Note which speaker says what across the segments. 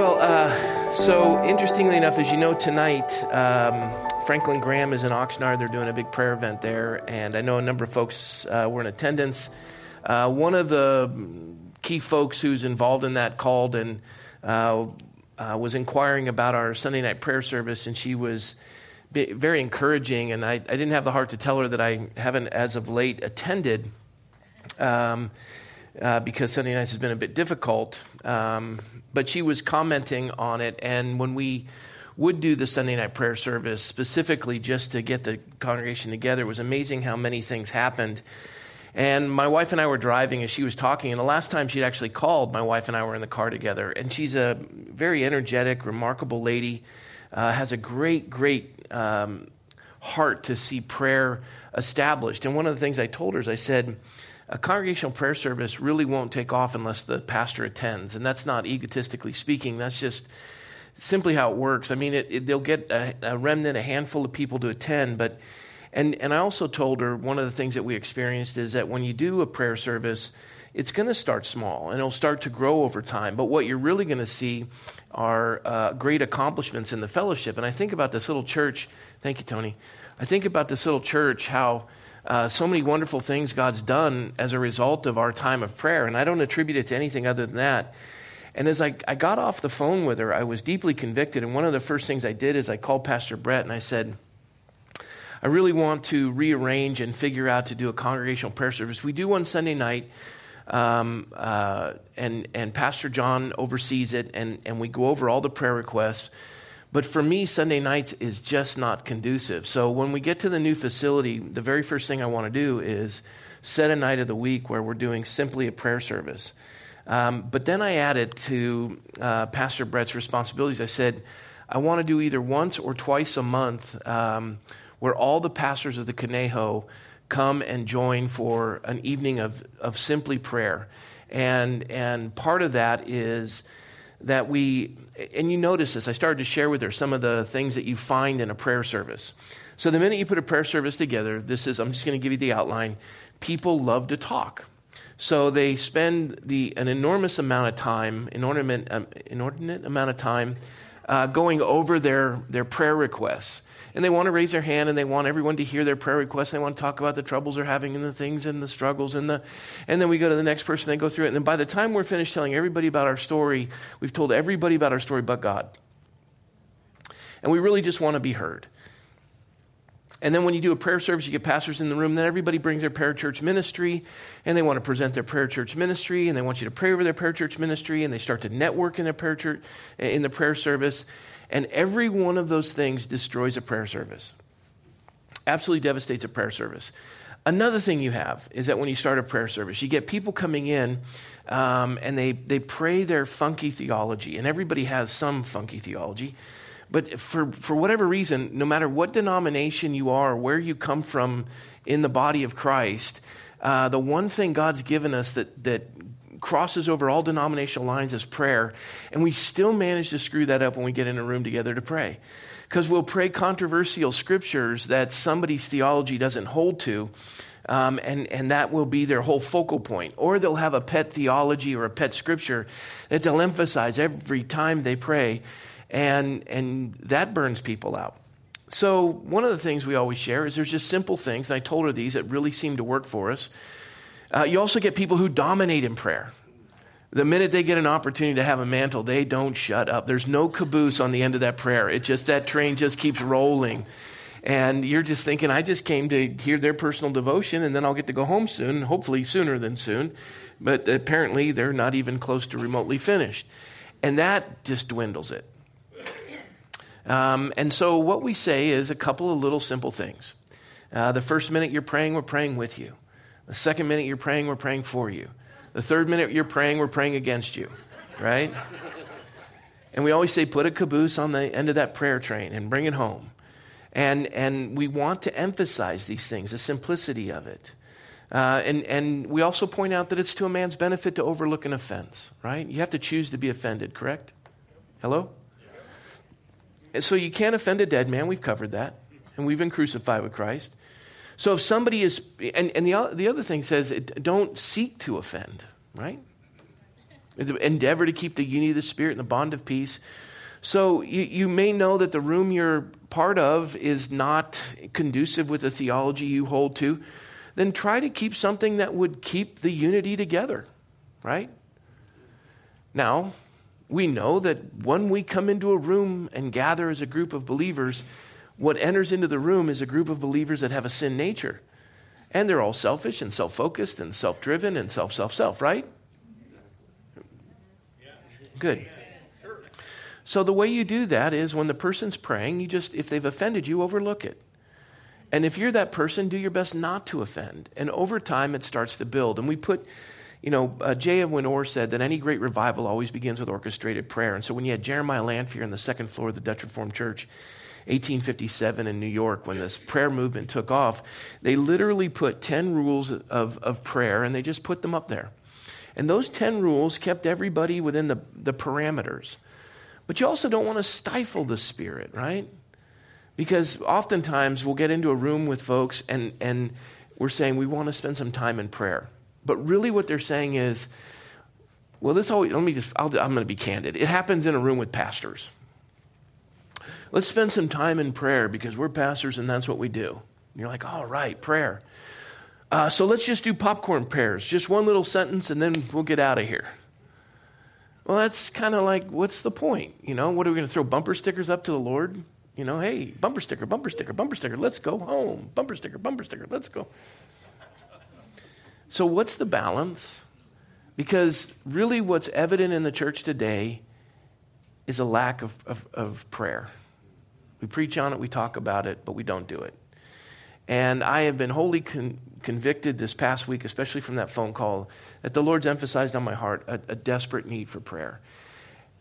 Speaker 1: Well, uh, so interestingly enough, as you know, tonight, um, Franklin Graham is in Oxnard. They're doing a big prayer event there, and I know a number of folks uh, were in attendance. Uh, one of the key folks who's involved in that called and uh, uh, was inquiring about our Sunday night prayer service, and she was very encouraging. And I, I, didn't have the heart to tell her that I haven't, as of late, attended. Um, uh, because Sunday nights has been a bit difficult. Um, but she was commenting on it. And when we would do the Sunday night prayer service specifically just to get the congregation together, it was amazing how many things happened. And my wife and I were driving as she was talking. And the last time she'd actually called, my wife and I were in the car together. And she's a very energetic, remarkable lady, uh, has a great, great um, heart to see prayer established. And one of the things I told her is I said, a congregational prayer service really won't take off unless the pastor attends. And that's not egotistically speaking, that's just simply how it works. I mean, it, it, they'll get a, a, remnant, a handful of people to attend, but. And, and I also told her one of the things that we experienced is that when you do a prayer service, it's going to start small and it'll start to grow over time. But what you're really going to see are uh, great accomplishments in the fellowship. And I think about this little church. Thank you, Tony. I think about this little church, how uh, so many wonderful things God's done as a result of our time of prayer. And I don't attribute it to anything other than that. And as I, I got off the phone with her, I was deeply convicted. And one of the first things I did is I called Pastor Brett and I said, I really want to rearrange and figure out to do a congregational prayer service. We do one Sunday night, um, uh, and, and Pastor John oversees it, and, and we go over all the prayer requests. But for me, Sunday nights is just not conducive. So when we get to the new facility, the very first thing I want to do is set a night of the week where we're doing simply a prayer service. Um, but then I added to uh, Pastor Brett's responsibilities. I said, I want to do either once or twice a month um, where all the pastors of the Conejo come and join for an evening of, of simply prayer. And, and part of that is that we, and you notice this, I started to share with her some of the things that you find in a prayer service. So the minute you put a prayer service together, this is, I'm just going to give you the outline. People love to talk. So they spend the, an enormous amount of time, inordinate, um, inordinate amount of time, uh, going over their, their prayer requests and they want to raise their hand and they want everyone to hear their prayer requests. They want to talk about the troubles they're having and the things and the struggles and the, and then we go to the next person. They go through it, and then by the time we're finished telling everybody about our story, we've told everybody about our story but God. And we really just want to be heard. And then when you do a prayer service, you get pastors in the room. Then everybody brings their prayer church ministry, and they want to present their prayer church ministry, and they want you to pray over their prayer church ministry, and they start to network in their prayer church in the prayer service. And every one of those things destroys a prayer service, absolutely devastates a prayer service. Another thing you have is that when you start a prayer service, you get people coming in um, and they, they pray their funky theology, and everybody has some funky theology. But for, for whatever reason, no matter what denomination you are, where you come from in the body of Christ, uh, the one thing God's given us that, that crosses over all denominational lines as prayer, and we still manage to screw that up when we get in a room together to pray. Because we'll pray controversial scriptures that somebody's theology doesn't hold to, um, and, and that will be their whole focal point. Or they'll have a pet theology or a pet scripture that they'll emphasize every time they pray, and, and that burns people out. So, one of the things we always share is there's just simple things, and I told her these that really seem to work for us. Uh, you also get people who dominate in prayer. The minute they get an opportunity to have a mantle, they don't shut up. There's no caboose on the end of that prayer. It just, that train just keeps rolling. And you're just thinking, I just came to hear their personal devotion and then I'll get to go home soon, hopefully sooner than soon. But apparently they're not even close to remotely finished. And that just dwindles it. Um, and so what we say is a couple of little simple things. Uh, the first minute you're praying, we're praying with you. The second minute you're praying, we're praying for you. The third minute you're praying, we're praying against you, right? And we always say, put a caboose on the end of that prayer train and bring it home. And, and we want to emphasize these things, the simplicity of it. Uh, and, and we also point out that it's to a man's benefit to overlook an offense, right? You have to choose to be offended, correct? Hello? And so you can't offend a dead man. We've covered that. And we've been crucified with Christ. So if somebody is, and, and the, the other thing says, don't seek to offend, right? Endeavor to keep the unity of the Spirit and the bond of peace. So you, you may know that the room you're part of is not conducive with the theology you hold to. Then try to keep something that would keep the unity together, right? Now, we know that when we come into a room and gather as a group of believers, what enters into the room is a group of believers that have a sin nature. And they're all selfish and self focused and self driven and self, self, self, right? Good. So the way you do that is when the person's praying, you just, if they've offended you, overlook it. And if you're that person, do your best not to offend. And over time, it starts to build. And we put, you know, uh, J. Edwin Orr said that any great revival always begins with orchestrated prayer. And so when you had Jeremiah Lanphier on the second floor of the Dutch Reformed Church, 1857 in New York, when this prayer movement took off, they literally put 10 rules of, of prayer and they just put them up there. And those 10 rules kept everybody within the, the parameters. But you also don't want to stifle the spirit, right? Because oftentimes we'll get into a room with folks and, and we're saying we want to spend some time in prayer. But really what they're saying is, well, this always, let me just, i am going to be candid. It happens in a room with pastors. Let's spend some time in prayer because we're pastors and that's what we do. And you're like, all right, prayer. Uh, so let's just do popcorn prayers, just one little sentence, and then we'll get out of here. Well, that's kind of like, what's the point? You know, what are we going to throw bumper stickers up to the Lord? You know, hey, bumper sticker, bumper sticker, bumper sticker, let's go home. Bumper sticker, bumper sticker, let's go. So, what's the balance? Because really, what's evident in the church today is a lack of, of, of prayer. We preach on it, we talk about it, but we don't do it. And I have been wholly con- convicted this past week, especially from that phone call, that the Lord's emphasized on my heart a, a desperate need for prayer.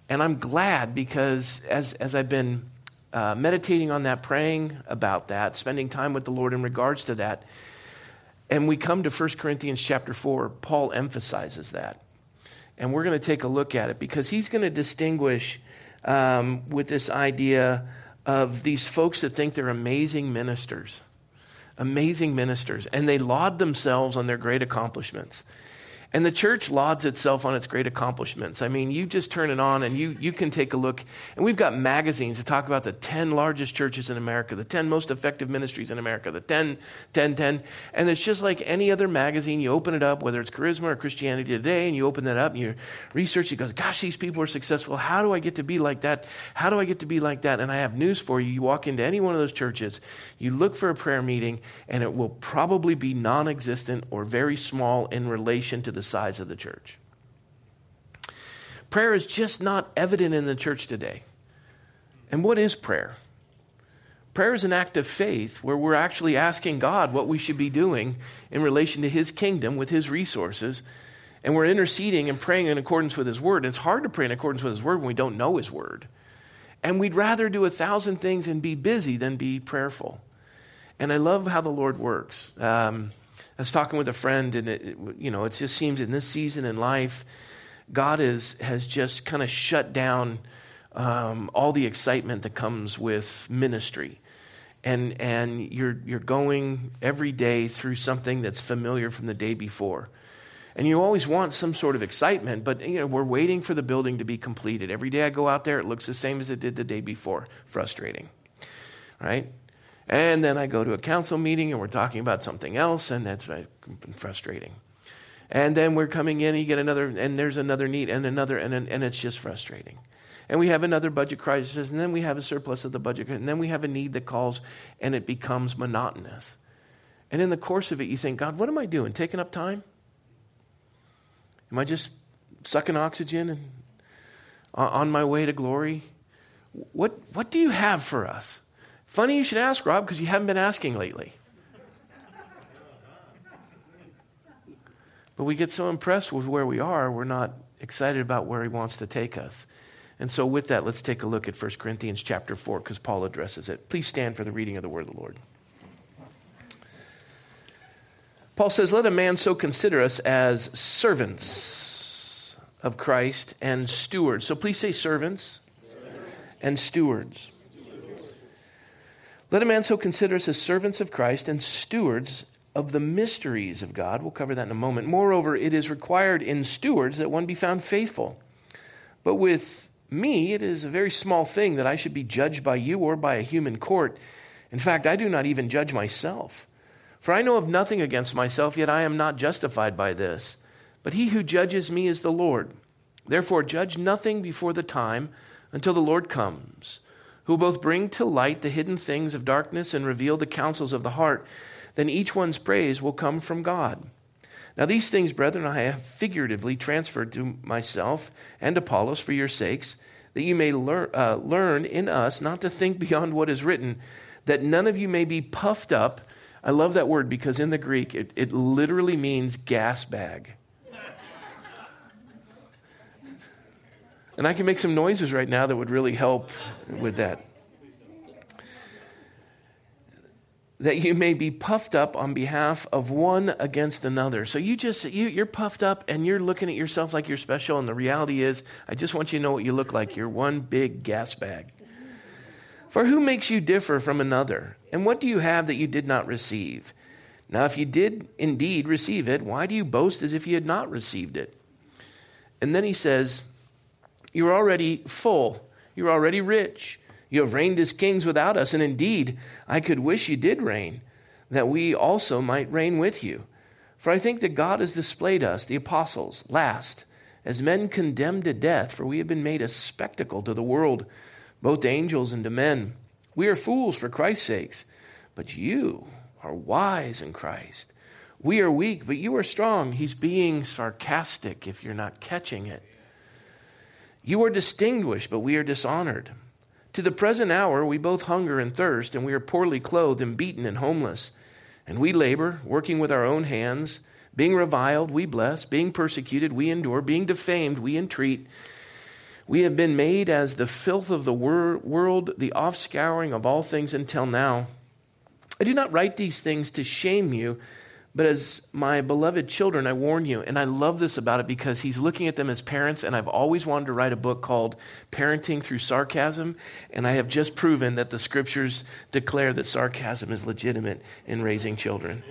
Speaker 1: And I'm glad because as, as I've been uh, meditating on that, praying about that, spending time with the Lord in regards to that, and we come to 1 Corinthians chapter 4, Paul emphasizes that. And we're going to take a look at it because he's going to distinguish um, with this idea of these folks that think they're amazing ministers amazing ministers, and they laud themselves on their great accomplishments. And the church lauds itself on its great accomplishments. I mean, you just turn it on and you, you can take a look. And we've got magazines that talk about the 10 largest churches in America, the 10 most effective ministries in America, the 10, 10, 10. And it's just like any other magazine. You open it up, whether it's Charisma or Christianity Today, and you open that up and you research, it goes, gosh, these people are successful. How do I get to be like that? How do I get to be like that? And I have news for you. You walk into any one of those churches, you look for a prayer meeting, and it will probably be non existent or very small in relation to the the size of the church. Prayer is just not evident in the church today. And what is prayer? Prayer is an act of faith where we're actually asking God what we should be doing in relation to His kingdom with His resources. And we're interceding and praying in accordance with His word. It's hard to pray in accordance with His word when we don't know His word. And we'd rather do a thousand things and be busy than be prayerful. And I love how the Lord works. Um, I was talking with a friend, and it, you know, it just seems in this season in life, God is, has just kind of shut down um, all the excitement that comes with ministry. And, and you're, you're going every day through something that's familiar from the day before. And you always want some sort of excitement, but you know, we're waiting for the building to be completed. Every day I go out there, it looks the same as it did the day before. Frustrating. Right? And then I go to a council meeting and we're talking about something else, and that's frustrating. And then we're coming in, and you get another, and there's another need, and another, and, and it's just frustrating. And we have another budget crisis, and then we have a surplus of the budget, and then we have a need that calls, and it becomes monotonous. And in the course of it, you think, God, what am I doing? Taking up time? Am I just sucking oxygen and uh, on my way to glory? What, what do you have for us? Funny you should ask, Rob, because you haven't been asking lately. But we get so impressed with where we are, we're not excited about where he wants to take us. And so with that, let's take a look at 1 Corinthians chapter 4 because Paul addresses it. Please stand for the reading of the word of the Lord. Paul says, Let a man so consider us as servants of Christ and stewards. So please say servants, servants. and stewards let a man so consider us as servants of Christ and stewards of the mysteries of God. We'll cover that in a moment. Moreover, it is required in stewards that one be found faithful. But with me, it is a very small thing that I should be judged by you or by a human court. In fact, I do not even judge myself. For I know of nothing against myself, yet I am not justified by this. But he who judges me is the Lord. Therefore, judge nothing before the time until the Lord comes, who both bring to light the hidden things of darkness and reveal the counsels of the heart. Then each one's praise will come from God. Now, these things, brethren, I have figuratively transferred to myself and Apollos for your sakes, that you may lear, uh, learn in us not to think beyond what is written, that none of you may be puffed up I love that word because in the Greek, it, it literally means gas bag. And I can make some noises right now that would really help with that. That you may be puffed up on behalf of one against another. So you just, you, you're puffed up and you're looking at yourself like you're special. And the reality is, I just want you to know what you look like. You're one big gas bag. For who makes you differ from another? And what do you have that you did not receive? Now, if you did indeed receive it, why do you boast as if you had not received it? And then he says, You're already full, you're already rich. You have reigned as kings without us, and indeed, I could wish you did reign, that we also might reign with you. For I think that God has displayed us, the apostles, last, as men condemned to death, for we have been made a spectacle to the world both to angels and to men. We are fools for Christ's sakes, but you are wise in Christ. We are weak, but you are strong. He's being sarcastic if you're not catching it. You are distinguished, but we are dishonored. To the present hour, we both hunger and thirst, and we are poorly clothed and beaten and homeless. And we labor, working with our own hands. Being reviled, we bless. Being persecuted, we endure. Being defamed, we entreat. We have been made as the filth of the wor- world, the offscouring of all things until now. I do not write these things to shame you, but as my beloved children, I warn you. And I love this about it because he's looking at them as parents, and I've always wanted to write a book called Parenting Through Sarcasm. And I have just proven that the scriptures declare that sarcasm is legitimate in raising children.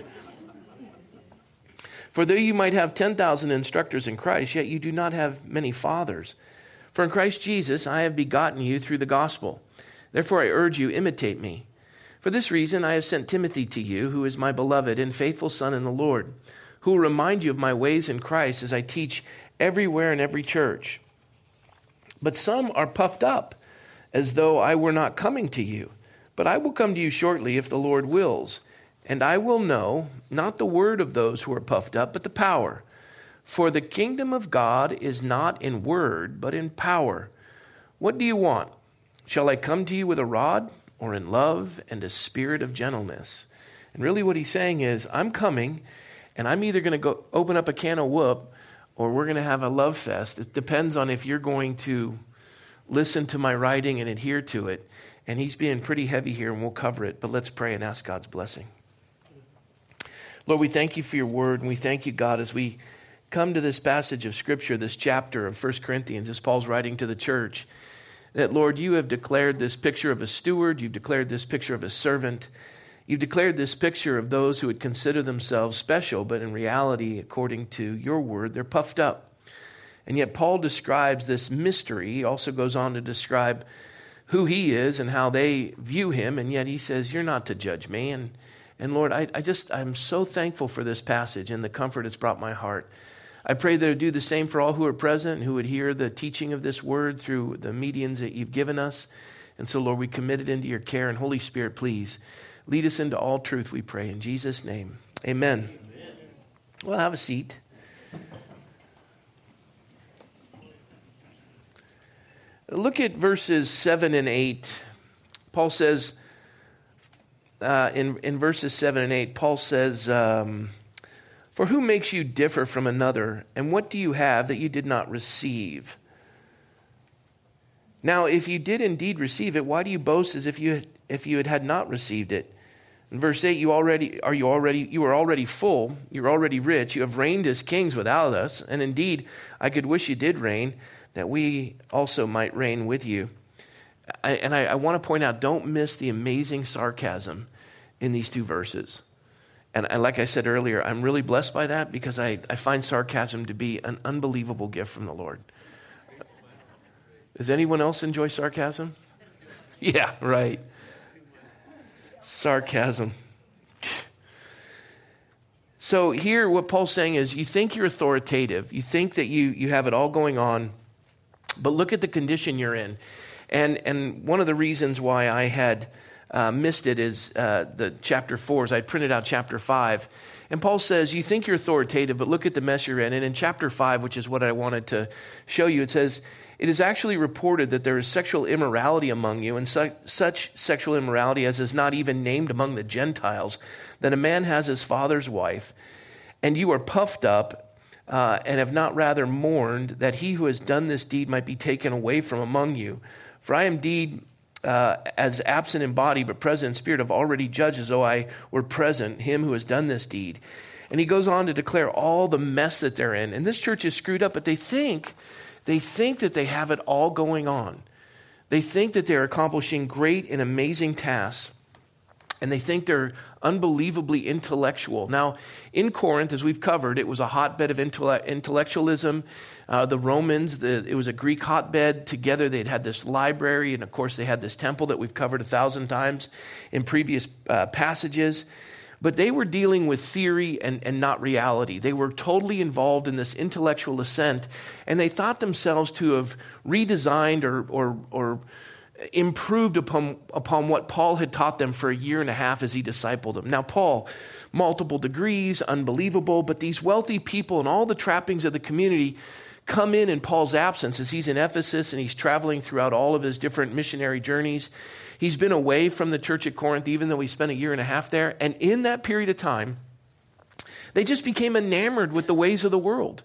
Speaker 1: For though you might have 10,000 instructors in Christ, yet you do not have many fathers. For in Christ Jesus I have begotten you through the gospel. Therefore I urge you, imitate me. For this reason I have sent Timothy to you, who is my beloved and faithful son in the Lord, who will remind you of my ways in Christ as I teach everywhere in every church. But some are puffed up, as though I were not coming to you. But I will come to you shortly if the Lord wills, and I will know not the word of those who are puffed up, but the power. For the kingdom of God is not in word, but in power. What do you want? Shall I come to you with a rod, or in love and a spirit of gentleness? And really, what he's saying is, I'm coming, and I'm either going to go open up a can of whoop, or we're going to have a love fest. It depends on if you're going to listen to my writing and adhere to it. And he's being pretty heavy here, and we'll cover it. But let's pray and ask God's blessing. Lord, we thank you for your word, and we thank you, God, as we come to this passage of Scripture, this chapter of 1 Corinthians, as Paul's writing to the church, that, Lord, you have declared this picture of a steward, you've declared this picture of a servant, you've declared this picture of those who would consider themselves special, but in reality, according to your word, they're puffed up. And yet, Paul describes this mystery. He also goes on to describe who he is and how they view him, and yet he says, You're not to judge me. And, and Lord, I, I just, I'm so thankful for this passage and the comfort it's brought my heart. I pray that it would do the same for all who are present who would hear the teaching of this word through the mediums that you've given us. And so, Lord, we commit it into your care. And Holy Spirit, please lead us into all truth, we pray. In Jesus' name, amen. amen. Well, have a seat. Look at verses 7 and 8. Paul says, uh, in, in verses 7 and 8, Paul says, um, for who makes you differ from another? And what do you have that you did not receive? Now, if you did indeed receive it, why do you boast as if you had, if you had, had not received it? In verse 8, you already are you already you are already full, you're already rich, you have reigned as kings without us, and indeed I could wish you did reign, that we also might reign with you. I, and I, I want to point out, don't miss the amazing sarcasm in these two verses. And, and like I said earlier, I'm really blessed by that because I, I find sarcasm to be an unbelievable gift from the Lord. Does anyone else enjoy sarcasm? Yeah, right. Sarcasm. So here, what Paul's saying is you think you're authoritative, you think that you, you have it all going on, but look at the condition you're in. And, and one of the reasons why I had uh, missed it is uh, the chapter 4, as I printed out chapter 5. And Paul says, You think you're authoritative, but look at the mess you're in. And in chapter 5, which is what I wanted to show you, it says, It is actually reported that there is sexual immorality among you, and su- such sexual immorality as is not even named among the Gentiles, that a man has his father's wife, and you are puffed up. Uh, and have not rather mourned that he who has done this deed might be taken away from among you. For I am indeed uh, as absent in body but present in spirit, have already judged as though I were present, him who has done this deed. And he goes on to declare all the mess that they're in. And this church is screwed up, but they think, they think that they have it all going on. They think that they're accomplishing great and amazing tasks and they think they're unbelievably intellectual. Now, in Corinth, as we've covered, it was a hotbed of intellectualism. Uh, the Romans, the, it was a Greek hotbed. Together, they'd had this library, and of course, they had this temple that we've covered a thousand times in previous uh, passages. But they were dealing with theory and, and not reality. They were totally involved in this intellectual assent, and they thought themselves to have redesigned or, or, or improved upon, upon what Paul had taught them for a year and a half as he discipled them. Now, Paul, multiple degrees, unbelievable, but these wealthy people and all the trappings of the community come in in Paul's absence as he's in Ephesus and he's traveling throughout all of his different missionary journeys. He's been away from the church at Corinth, even though he spent a year and a half there. And in that period of time, they just became enamored with the ways of the world.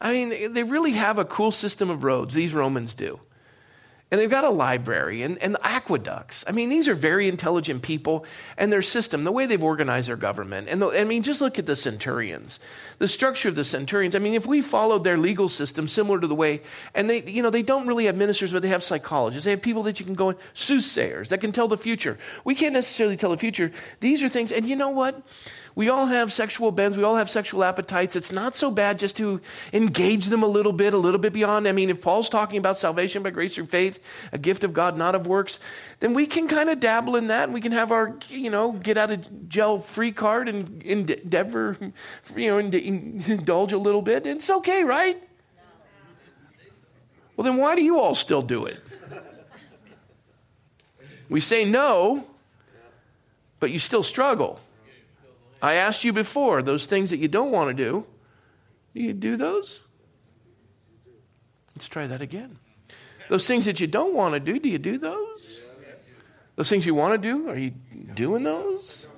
Speaker 1: I mean, they really have a cool system of roads, these Romans do. And they've got a library and, and aqueducts. I mean, these are very intelligent people and their system, the way they've organized their government. And the, I mean, just look at the centurions, the structure of the centurions. I mean, if we followed their legal system similar to the way, and they, you know, they don't really have ministers, but they have psychologists. They have people that you can go in, soothsayers that can tell the future. We can't necessarily tell the future. These are things, and you know what? We all have sexual bends. We all have sexual appetites. It's not so bad just to engage them a little bit, a little bit beyond. I mean, if Paul's talking about salvation by grace through faith, a gift of God, not of works, then we can kind of dabble in that and we can have our, you know, get out of jail free card and endeavor, you know, indulge a little bit. It's okay, right? Well, then why do you all still do it? We say no, but you still struggle. I asked you before, those things that you don't want to do, do you do those? Let's try that again. Those things that you don't want to do, do you do those? Those things you want to do, are you doing those?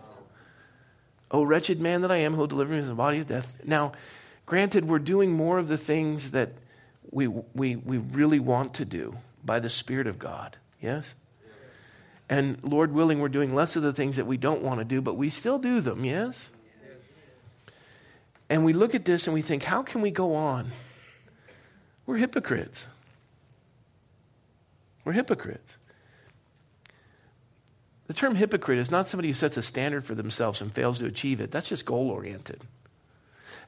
Speaker 1: Oh, wretched man that I am, who will deliver me from the body of death. Now, granted, we're doing more of the things that we, we, we really want to do by the Spirit of God. Yes? And Lord willing, we're doing less of the things that we don't want to do, but we still do them, yes? And we look at this and we think, how can we go on? We're hypocrites. We're hypocrites. The term hypocrite is not somebody who sets a standard for themselves and fails to achieve it. That's just goal oriented.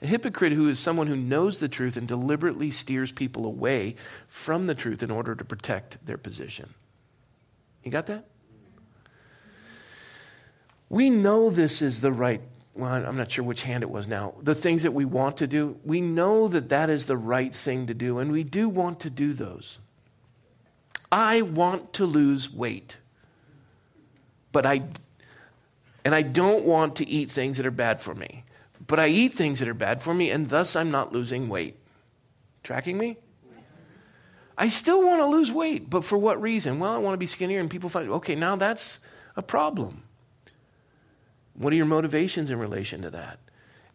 Speaker 1: A hypocrite who is someone who knows the truth and deliberately steers people away from the truth in order to protect their position. You got that? We know this is the right, well, I'm not sure which hand it was now. The things that we want to do, we know that that is the right thing to do, and we do want to do those. I want to lose weight, but I, and I don't want to eat things that are bad for me. But I eat things that are bad for me, and thus I'm not losing weight. Tracking me? I still want to lose weight, but for what reason? Well, I want to be skinnier, and people find, okay, now that's a problem. What are your motivations in relation to that?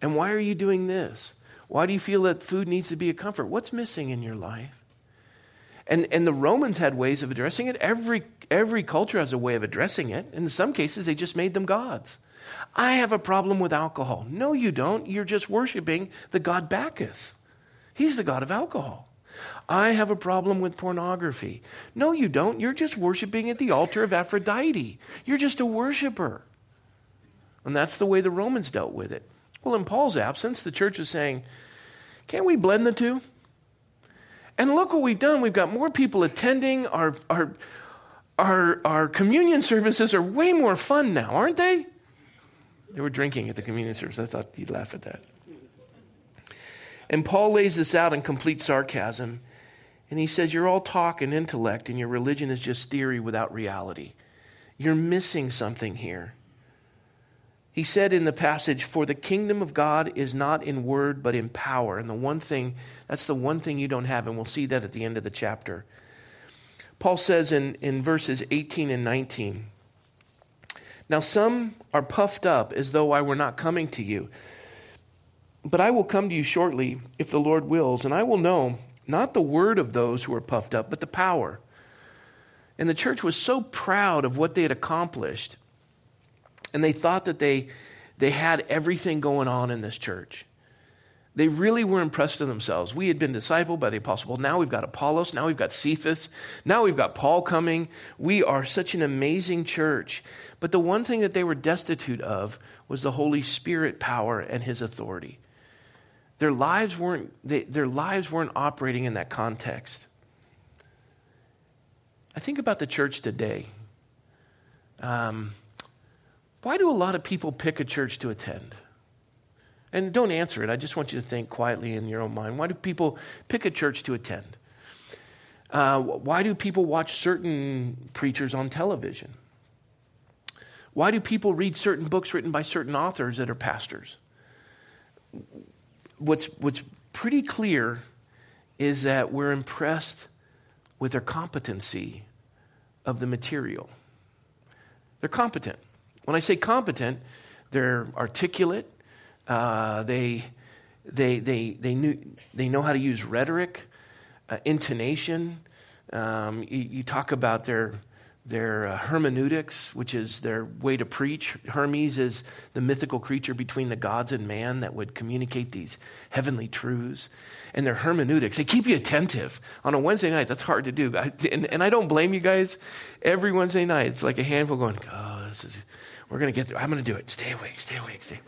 Speaker 1: And why are you doing this? Why do you feel that food needs to be a comfort? What's missing in your life? And, and the Romans had ways of addressing it. Every, every culture has a way of addressing it. In some cases, they just made them gods. I have a problem with alcohol. No, you don't. You're just worshiping the god Bacchus. He's the god of alcohol. I have a problem with pornography. No, you don't. You're just worshiping at the altar of Aphrodite. You're just a worshiper. And that's the way the Romans dealt with it. Well, in Paul's absence, the church is saying, can't we blend the two? And look what we've done. We've got more people attending. Our, our, our, our communion services are way more fun now, aren't they? They were drinking at the communion service. I thought you'd laugh at that. And Paul lays this out in complete sarcasm. And he says, You're all talk and intellect, and your religion is just theory without reality. You're missing something here. He said in the passage, For the kingdom of God is not in word, but in power. And the one thing, that's the one thing you don't have, and we'll see that at the end of the chapter. Paul says in, in verses 18 and 19, Now some are puffed up as though I were not coming to you. But I will come to you shortly, if the Lord wills, and I will know not the word of those who are puffed up, but the power. And the church was so proud of what they had accomplished, and they thought that they, they had everything going on in this church. They really were impressed with themselves. We had been discipled by the apostle Paul. Now we've got Apollos. Now we've got Cephas. Now we've got Paul coming. We are such an amazing church. But the one thing that they were destitute of was the Holy Spirit power and his authority. Their lives weren't, they, their lives weren't operating in that context. I think about the church today. Um, why do a lot of people pick a church to attend? And don't answer it. I just want you to think quietly in your own mind. Why do people pick a church to attend? Uh, why do people watch certain preachers on television? Why do people read certain books written by certain authors that are pastors? what's, what's pretty clear is that we're impressed with their competency of the material. They're competent. When I say competent, they're articulate. Uh, they, they, they, they, knew, they know how to use rhetoric, uh, intonation. Um, you, you, talk about their their uh, hermeneutics, which is their way to preach. Hermes is the mythical creature between the gods and man that would communicate these heavenly truths. And their hermeneutics, they keep you attentive. On a Wednesday night, that's hard to do. I, and, and, I don't blame you guys. Every Wednesday night, it's like a handful going, oh, this is, we're going to get through. I'm going to do it. Stay awake, stay awake, stay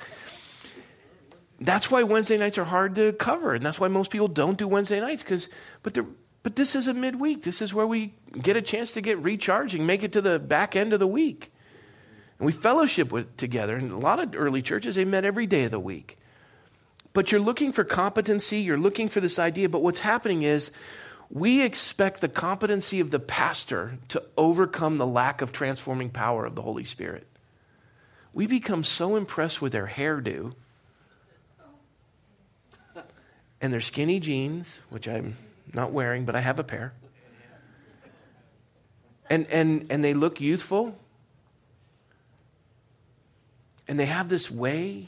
Speaker 1: That's why Wednesday nights are hard to cover. And that's why most people don't do Wednesday nights, because, but they're, but this is a midweek. This is where we get a chance to get recharging, make it to the back end of the week. And we fellowship with, together. And a lot of early churches, they met every day of the week. But you're looking for competency, you're looking for this idea. But what's happening is we expect the competency of the pastor to overcome the lack of transforming power of the Holy Spirit. We become so impressed with their hairdo and their skinny jeans, which I'm not wearing, but I have a pair. And, and, and they look youthful. And they have this way.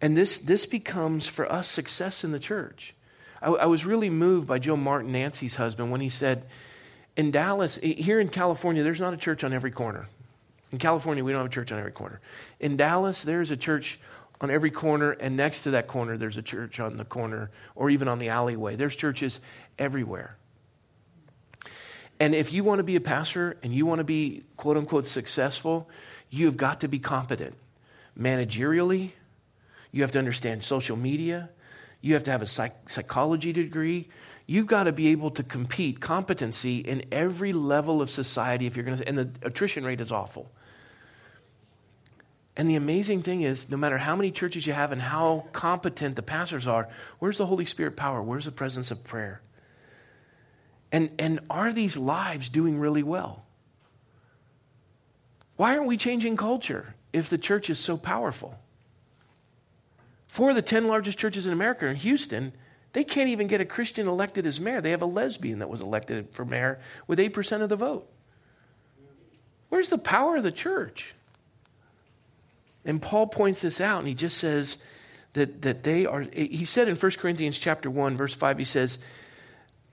Speaker 1: And this, this becomes, for us, success in the church. I, I was really moved by Joe Martin, Nancy's husband, when he said, in Dallas, here in California, there's not a church on every corner. In California, we don't have a church on every corner. In Dallas, there's a church on every corner, and next to that corner, there's a church on the corner or even on the alleyway. There's churches everywhere. And if you want to be a pastor and you want to be quote unquote successful, you've got to be competent managerially. You have to understand social media. You have to have a psych- psychology degree. You've got to be able to compete competency in every level of society if you're going to, and the attrition rate is awful. And the amazing thing is, no matter how many churches you have and how competent the pastors are, where's the Holy Spirit power? Where's the presence of prayer? And, and are these lives doing really well? Why aren't we changing culture if the church is so powerful? Four of the 10 largest churches in America in Houston, they can't even get a Christian elected as mayor. They have a lesbian that was elected for mayor with 8% of the vote. Where's the power of the church? And Paul points this out and he just says that, that they are, he said in 1 Corinthians chapter 1, verse 5, he says,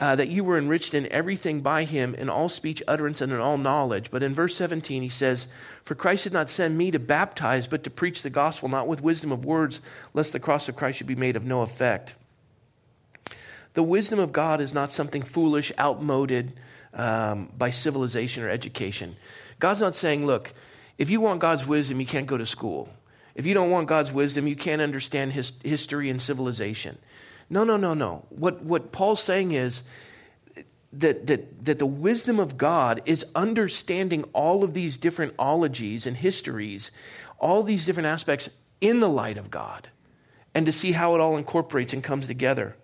Speaker 1: uh, that you were enriched in everything by him in all speech, utterance, and in all knowledge. But in verse 17, he says, For Christ did not send me to baptize, but to preach the gospel, not with wisdom of words, lest the cross of Christ should be made of no effect. The wisdom of God is not something foolish, outmoded um, by civilization or education. God's not saying, Look, if you want God's wisdom, you can't go to school. If you don't want God's wisdom, you can't understand his, history and civilization. No, no, no, no. What, what Paul's saying is that, that, that the wisdom of God is understanding all of these different ologies and histories, all these different aspects in the light of God, and to see how it all incorporates and comes together.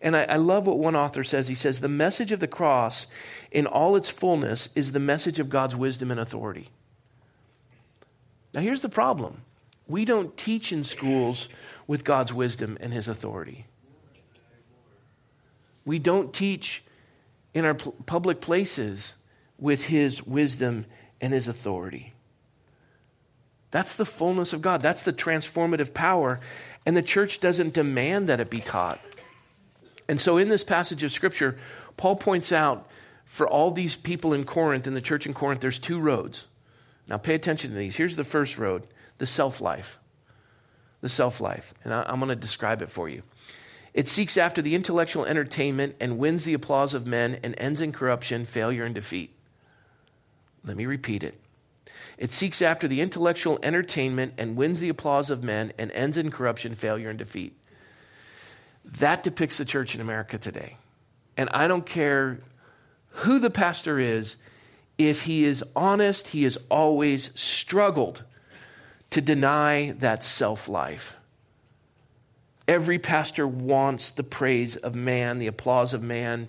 Speaker 1: And I, I love what one author says. He says, The message of the cross in all its fullness is the message of God's wisdom and authority. Now, here's the problem we don't teach in schools with God's wisdom and his authority. We don't teach in our public places with his wisdom and his authority. That's the fullness of God. That's the transformative power. And the church doesn't demand that it be taught. And so, in this passage of Scripture, Paul points out for all these people in Corinth, in the church in Corinth, there's two roads. Now, pay attention to these. Here's the first road the self life. The self life. And I'm going to describe it for you. It seeks after the intellectual entertainment and wins the applause of men and ends in corruption, failure, and defeat. Let me repeat it. It seeks after the intellectual entertainment and wins the applause of men and ends in corruption, failure, and defeat. That depicts the church in America today. And I don't care who the pastor is, if he is honest, he has always struggled to deny that self life. Every pastor wants the praise of man, the applause of man.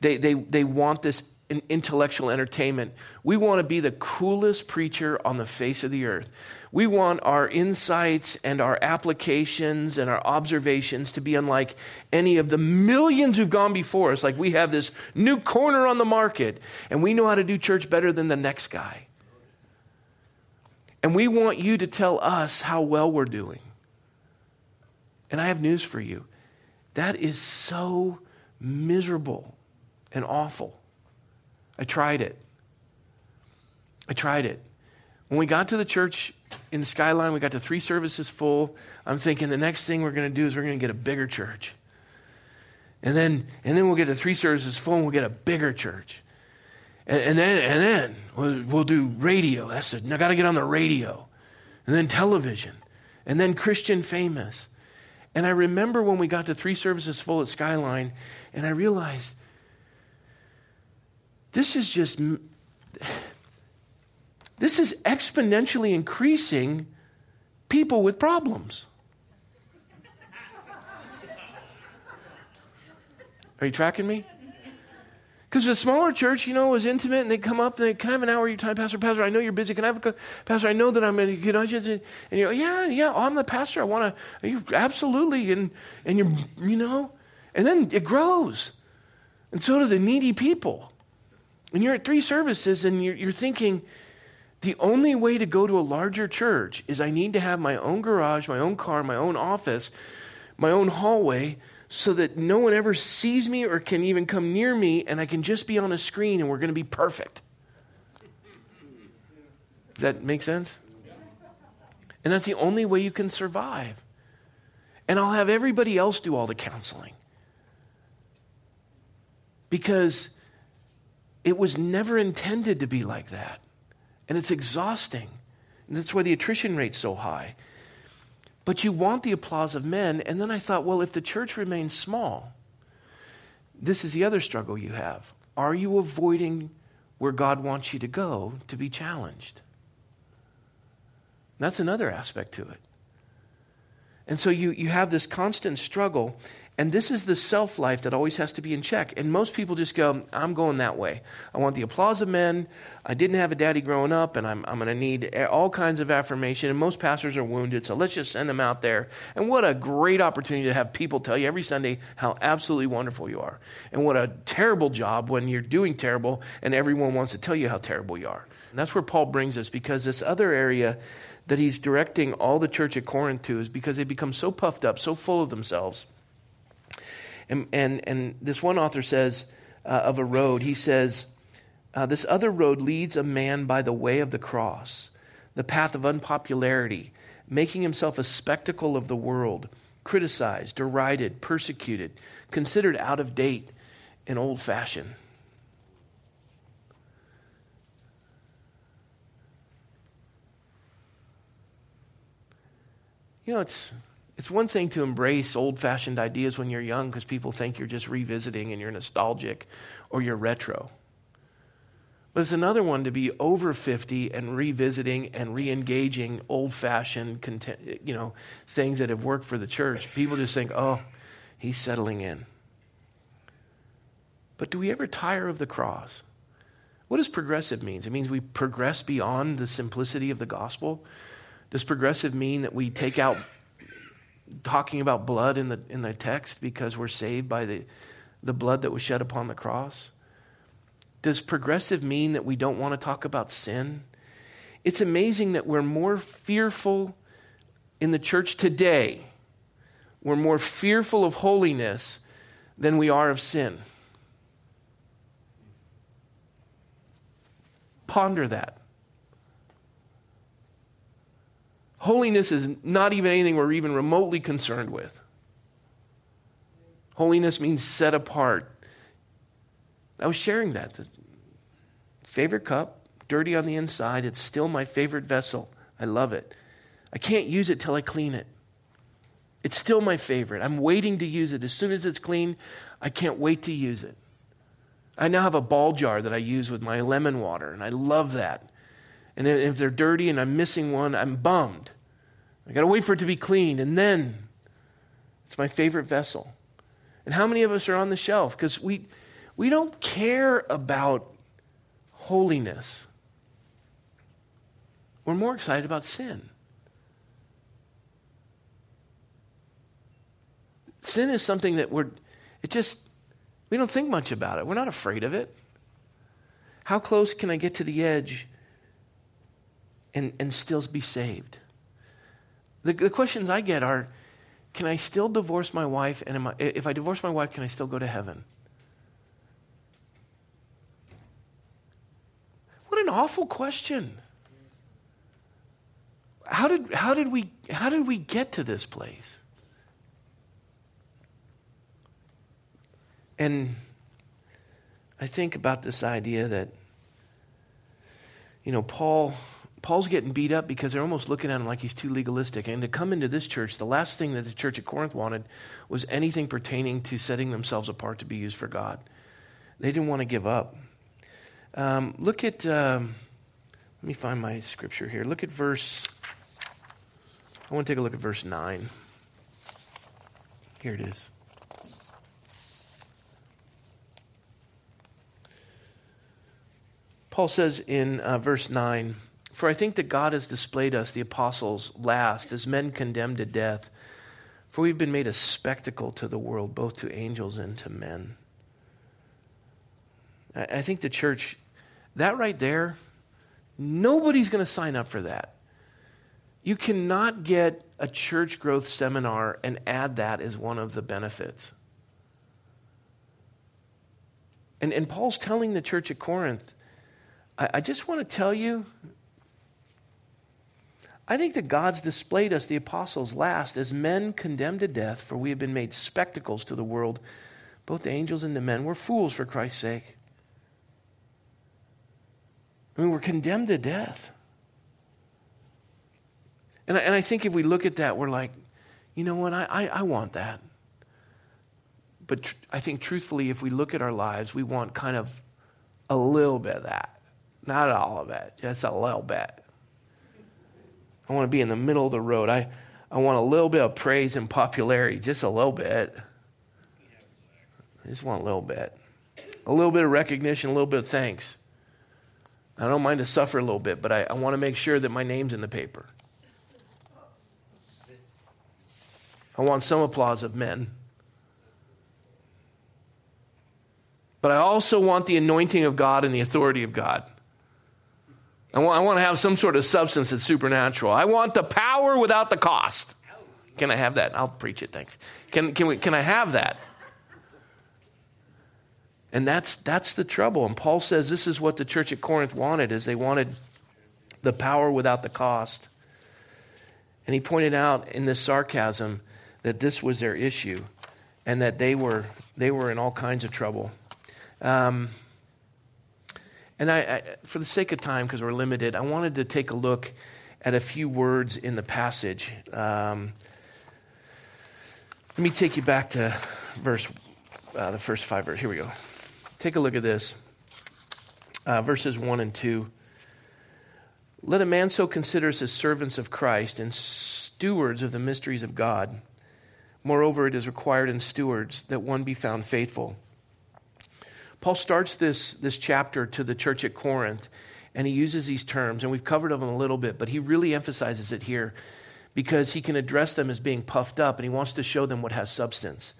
Speaker 1: They, they, they want this intellectual entertainment. We want to be the coolest preacher on the face of the earth. We want our insights and our applications and our observations to be unlike any of the millions who've gone before us. Like we have this new corner on the market and we know how to do church better than the next guy. And we want you to tell us how well we're doing. And I have news for you that is so miserable and awful. I tried it. I tried it. When we got to the church in the skyline, we got to three services full. I'm thinking the next thing we're going to do is we're going to get a bigger church. And then, and then we'll get to three services full and we'll get a bigger church. And, and then, and then we'll, we'll do radio. That's I got to get on the radio. And then television. And then Christian famous. And I remember when we got to three services full at Skyline, and I realized this is just this is exponentially increasing people with problems. Are you tracking me? Because the smaller church, you know, was intimate, and they come up and they, can have an hour of your time, Pastor? Pastor, I know you're busy. Can I have a Pastor? I know that I'm to, you know, just, and you're, yeah, yeah, I'm the pastor. I want to, you absolutely, and and you're, you know, and then it grows, and so do the needy people. And you're at three services, and you're, you're thinking, the only way to go to a larger church is I need to have my own garage, my own car, my own office, my own hallway, so that no one ever sees me or can even come near me, and I can just be on a screen and we're going to be perfect. Does that make sense? And that's the only way you can survive. And I'll have everybody else do all the counseling. Because it was never intended to be like that. And it's exhausting. And that's why the attrition rate's so high. But you want the applause of men. And then I thought, well, if the church remains small, this is the other struggle you have. Are you avoiding where God wants you to go to be challenged? That's another aspect to it. And so you, you have this constant struggle. And this is the self life that always has to be in check. And most people just go, I'm going that way. I want the applause of men. I didn't have a daddy growing up, and I'm, I'm going to need all kinds of affirmation. And most pastors are wounded, so let's just send them out there. And what a great opportunity to have people tell you every Sunday how absolutely wonderful you are. And what a terrible job when you're doing terrible and everyone wants to tell you how terrible you are. And that's where Paul brings us because this other area that he's directing all the church at Corinth to is because they become so puffed up, so full of themselves and, and, and this one author says uh, of a road, he says, uh, This other road leads a man by the way of the cross, the path of unpopularity, making himself a spectacle of the world, criticized, derided, persecuted, considered out of date and old fashioned. You know, it's it's one thing to embrace old fashioned ideas when you're young because people think you're just revisiting and you're nostalgic or you're retro. But it's another one to be over 50 and revisiting and re engaging old fashioned you know, things that have worked for the church. People just think, oh, he's settling in. But do we ever tire of the cross? What does progressive mean? It means we progress beyond the simplicity of the gospel. Does progressive mean that we take out talking about blood in the, in the text because we're saved by the, the blood that was shed upon the cross? Does progressive mean that we don't want to talk about sin? It's amazing that we're more fearful in the church today. We're more fearful of holiness than we are of sin. Ponder that. Holiness is not even anything we're even remotely concerned with. Holiness means set apart, I was sharing that. The favorite cup, dirty on the inside, it's still my favorite vessel. I love it. I can't use it till I clean it. It's still my favorite. I'm waiting to use it. As soon as it's clean, I can't wait to use it. I now have a ball jar that I use with my lemon water, and I love that. And if they're dirty and I'm missing one, I'm bummed. I got to wait for it to be cleaned, and then it's my favorite vessel. And how many of us are on the shelf? Because we, we don't care about holiness. We're more excited about sin. Sin is something that we're, it just, we don't think much about it. We're not afraid of it. How close can I get to the edge and, and still be saved? The, the questions I get are can I still divorce my wife? And I, if I divorce my wife, can I still go to heaven? What an awful question. How did, how did, we, how did we get to this place? And I think about this idea that, you know, Paul, Paul's getting beat up because they're almost looking at him like he's too legalistic. And to come into this church, the last thing that the church at Corinth wanted was anything pertaining to setting themselves apart to be used for God. They didn't want to give up. Um, look at, um, let me find my scripture here. Look at verse, I want to take a look at verse 9. Here it is. Paul says in uh, verse 9, For I think that God has displayed us, the apostles, last, as men condemned to death. For we've been made a spectacle to the world, both to angels and to men. I think the church that right there, nobody's going to sign up for that. You cannot get a church growth seminar and add that as one of the benefits. And, and Paul's telling the church at Corinth, I, I just want to tell you, I think that God's displayed us, the apostles, last as men condemned to death, for we have been made spectacles to the world, both the angels and the men. We're fools for Christ's sake. I mean, we're condemned to death. And I, and I think if we look at that, we're like, you know what? I, I, I want that. But tr- I think truthfully, if we look at our lives, we want kind of a little bit of that. Not all of it, just a little bit. I want to be in the middle of the road. I, I want a little bit of praise and popularity, just a little bit. I just want a little bit. A little bit of recognition, a little bit of thanks. I don't mind to suffer a little bit, but I, I want to make sure that my name's in the paper. I want some applause of men. But I also want the anointing of God and the authority of God. I want, I want to have some sort of substance that's supernatural. I want the power without the cost. Can I have that? I'll preach it, thanks. Can, can, we, can I have that? And that's, that's the trouble. And Paul says this is what the church at Corinth wanted, is they wanted the power without the cost. And he pointed out in this sarcasm that this was their issue and that they were, they were in all kinds of trouble. Um, and I, I, for the sake of time, because we're limited, I wanted to take a look at a few words in the passage. Um, let me take you back to verse, uh, the first five verses. Here we go. Take a look at this. Uh, verses 1 and 2. Let a man so consider us as servants of Christ and stewards of the mysteries of God. Moreover, it is required in stewards that one be found faithful. Paul starts this, this chapter to the church at Corinth, and he uses these terms, and we've covered them a little bit, but he really emphasizes it here because he can address them as being puffed up, and he wants to show them what has substance.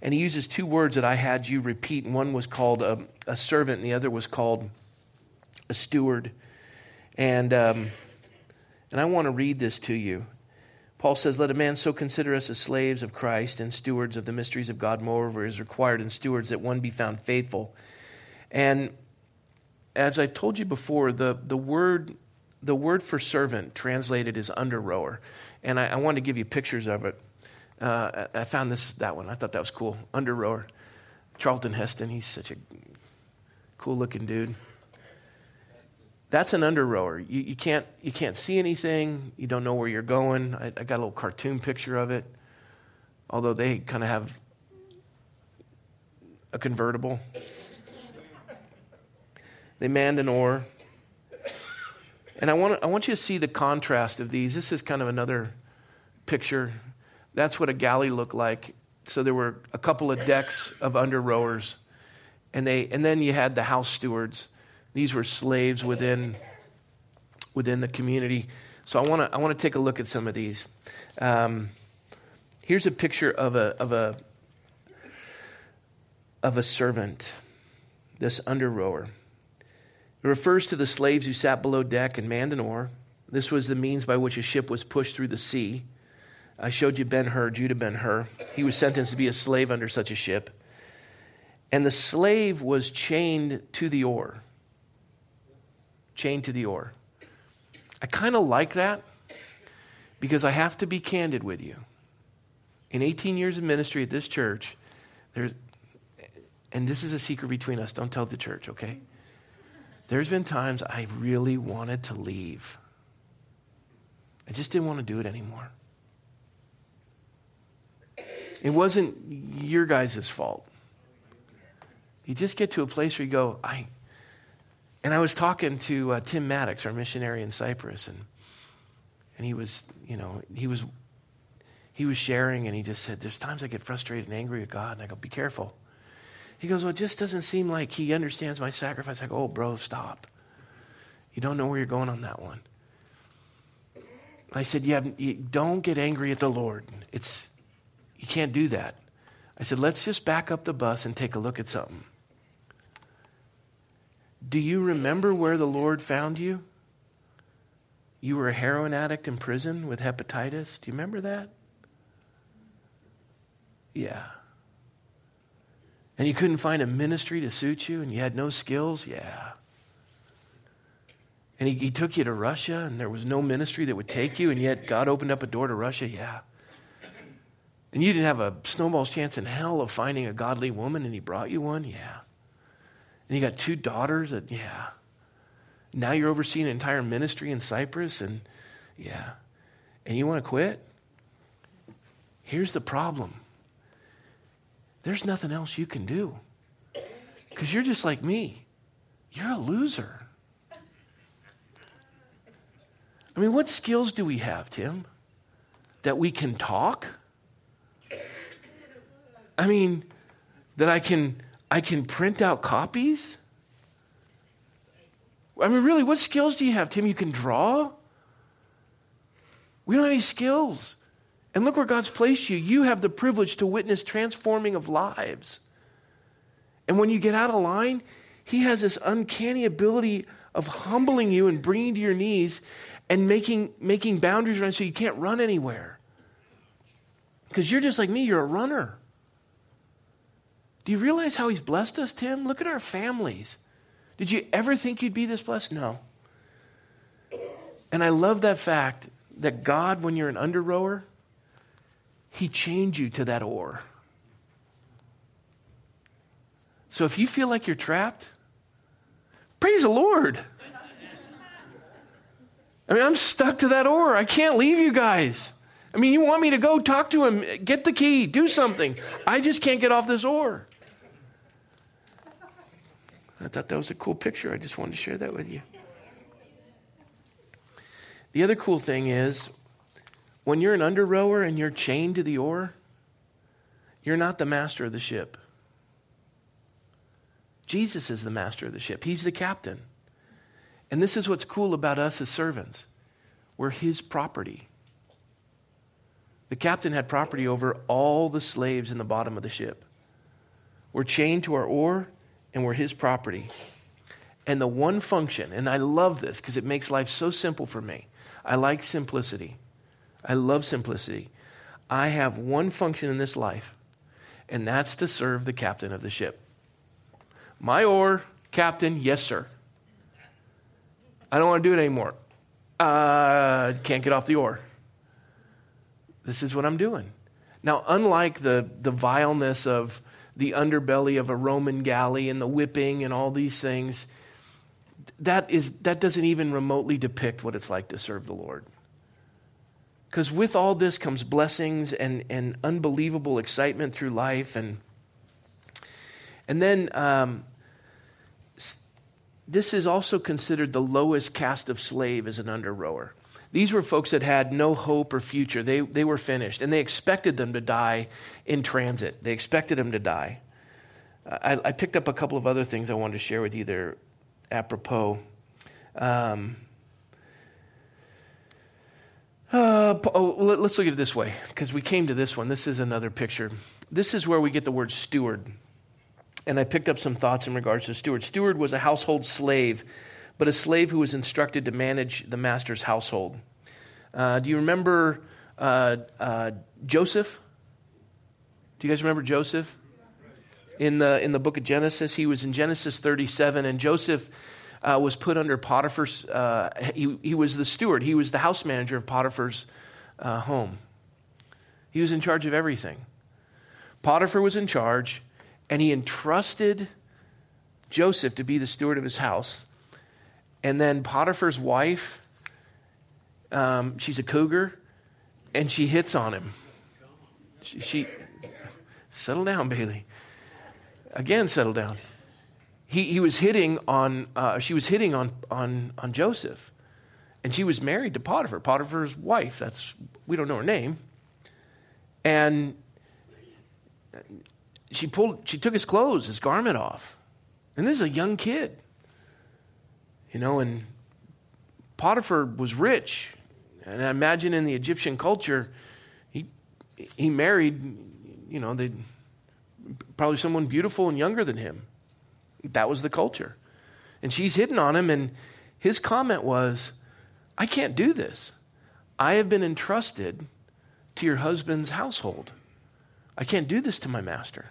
Speaker 1: And he uses two words that I had you repeat, and one was called a, a servant, and the other was called a steward. And, um, and I want to read this to you. Paul says, Let a man so consider us as slaves of Christ and stewards of the mysteries of God. Moreover, is required in stewards that one be found faithful. And as I've told you before, the, the, word, the word for servant translated is under rower. And I, I to give you pictures of it. Uh, I found this, that one. I thought that was cool. Under rower. Charlton Heston, he's such a cool looking dude. That's an under rower. You, you, can't, you can't see anything. You don't know where you're going. I, I got a little cartoon picture of it, although they kind of have a convertible. They manned an oar. And I want, I want you to see the contrast of these. This is kind of another picture. That's what a galley looked like. So there were a couple of decks of under rowers, and, they, and then you had the house stewards these were slaves within, within the community. So I want to I want to take a look at some of these. Um, here's a picture of a of a of a servant, this under rower. It refers to the slaves who sat below deck and manned an oar. This was the means by which a ship was pushed through the sea. I showed you Ben Hur, Judah Ben Hur. He was sentenced to be a slave under such a ship. And the slave was chained to the oar chained to the oar. I kind of like that because I have to be candid with you. In 18 years of ministry at this church, there's, and this is a secret between us, don't tell the church, okay? There's been times I really wanted to leave. I just didn't want to do it anymore. It wasn't your guys' fault. You just get to a place where you go, I, and I was talking to uh, Tim Maddox, our missionary in Cyprus, and and he was, you know, he was he was sharing, and he just said, "There's times I get frustrated and angry at God," and I go, "Be careful." He goes, "Well, it just doesn't seem like He understands my sacrifice." I go, "Oh, bro, stop. You don't know where you're going on that one." I said, "Yeah, you don't get angry at the Lord. It's you can't do that." I said, "Let's just back up the bus and take a look at something." Do you remember where the Lord found you? You were a heroin addict in prison with hepatitis. Do you remember that? Yeah. And you couldn't find a ministry to suit you and you had no skills? Yeah. And he, he took you to Russia and there was no ministry that would take you, and yet God opened up a door to Russia? Yeah. And you didn't have a snowball's chance in hell of finding a godly woman and he brought you one? Yeah. And you got two daughters that, yeah. Now you're overseeing an entire ministry in Cyprus, and yeah. And you want to quit? Here's the problem there's nothing else you can do. Because you're just like me. You're a loser. I mean, what skills do we have, Tim? That we can talk? I mean, that I can I can print out copies? I mean, really, what skills do you have, Tim? You can draw? We don't have any skills. And look where God's placed you. You have the privilege to witness transforming of lives. And when you get out of line, He has this uncanny ability of humbling you and bringing to your knees and making, making boundaries around so you can't run anywhere. Because you're just like me, you're a runner. Do you realize how he's blessed us, Tim? Look at our families. Did you ever think you'd be this blessed? No. And I love that fact that God, when you're an under rower, he chained you to that oar. So if you feel like you're trapped, praise the Lord. I mean, I'm stuck to that oar. I can't leave you guys. I mean, you want me to go talk to him, get the key, do something. I just can't get off this oar. I thought that was a cool picture. I just wanted to share that with you. The other cool thing is when you're an under rower and you're chained to the oar, you're not the master of the ship. Jesus is the master of the ship, He's the captain. And this is what's cool about us as servants we're His property. The captain had property over all the slaves in the bottom of the ship. We're chained to our oar and we're his property. And the one function, and I love this because it makes life so simple for me. I like simplicity. I love simplicity. I have one function in this life, and that's to serve the captain of the ship. My oar, captain, yes, sir. I don't want to do it anymore. Uh, can't get off the oar. This is what I'm doing. Now, unlike the, the vileness of the underbelly of a Roman galley and the whipping and all these things, that, is, that doesn't even remotely depict what it's like to serve the Lord. Because with all this comes blessings and, and unbelievable excitement through life. And, and then um, this is also considered the lowest caste of slave as an under rower. These were folks that had no hope or future. They, they were finished, and they expected them to die in transit. They expected them to die. I, I picked up a couple of other things I wanted to share with you there apropos. Um, uh, oh, let's look at it this way, because we came to this one. This is another picture. This is where we get the word steward. And I picked up some thoughts in regards to steward. Steward was a household slave but a slave who was instructed to manage the master's household. Uh, do you remember uh, uh, Joseph? Do you guys remember Joseph? In the, in the book of Genesis, he was in Genesis 37, and Joseph uh, was put under Potiphar's, uh, he, he was the steward, he was the house manager of Potiphar's uh, home. He was in charge of everything. Potiphar was in charge, and he entrusted Joseph to be the steward of his house. And then Potiphar's wife, um, she's a cougar, and she hits on him. She, she settle down, Bailey. Again, settle down. He, he was hitting on, uh, she was hitting on, on, on Joseph. And she was married to Potiphar, Potiphar's wife. That's, we don't know her name. And she pulled, she took his clothes, his garment off. And this is a young kid. You know, and Potiphar was rich. And I imagine in the Egyptian culture, he, he married, you know, they, probably someone beautiful and younger than him. That was the culture. And she's hitting on him, and his comment was, I can't do this. I have been entrusted to your husband's household. I can't do this to my master.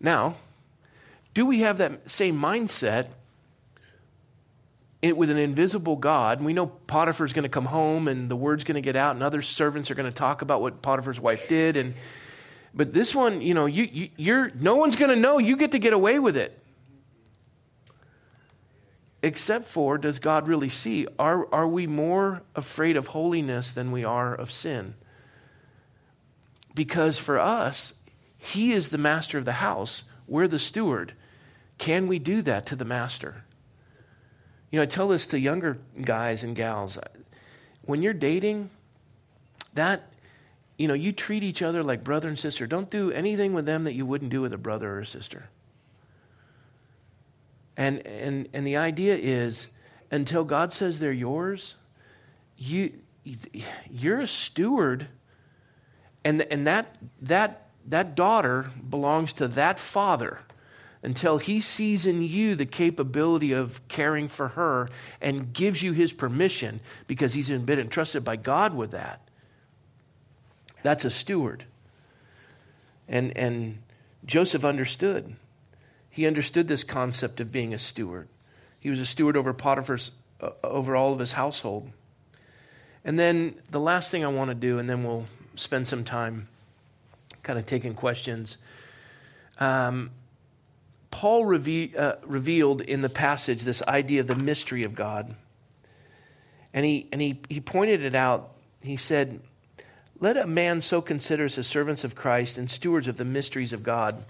Speaker 1: Now, do we have that same mindset with an invisible God? We know Potiphar's going to come home and the word's going to get out, and other servants are going to talk about what Potiphar's wife did. And but this one, you know, you, you you're no one's going to know. You get to get away with it. Except for, does God really see? Are, are we more afraid of holiness than we are of sin? Because for us, He is the master of the house, we're the steward. Can we do that to the master? You know, I tell this to younger guys and gals. When you're dating, that, you know, you treat each other like brother and sister. Don't do anything with them that you wouldn't do with a brother or a sister. And, and, and the idea is until God says they're yours, you, you're a steward, and, and that, that, that daughter belongs to that father until he sees in you the capability of caring for her and gives you his permission because he's been entrusted by God with that. That's a steward. And, and Joseph understood. He understood this concept of being a steward. He was a steward over Potiphar's, uh, over all of his household. And then the last thing I want to do, and then we'll spend some time kind of taking questions. Um, Paul reve- uh, revealed in the passage this idea of the mystery of God. And he, and he, he pointed it out. He said, Let a man so consider us as servants of Christ and stewards of the mysteries of God.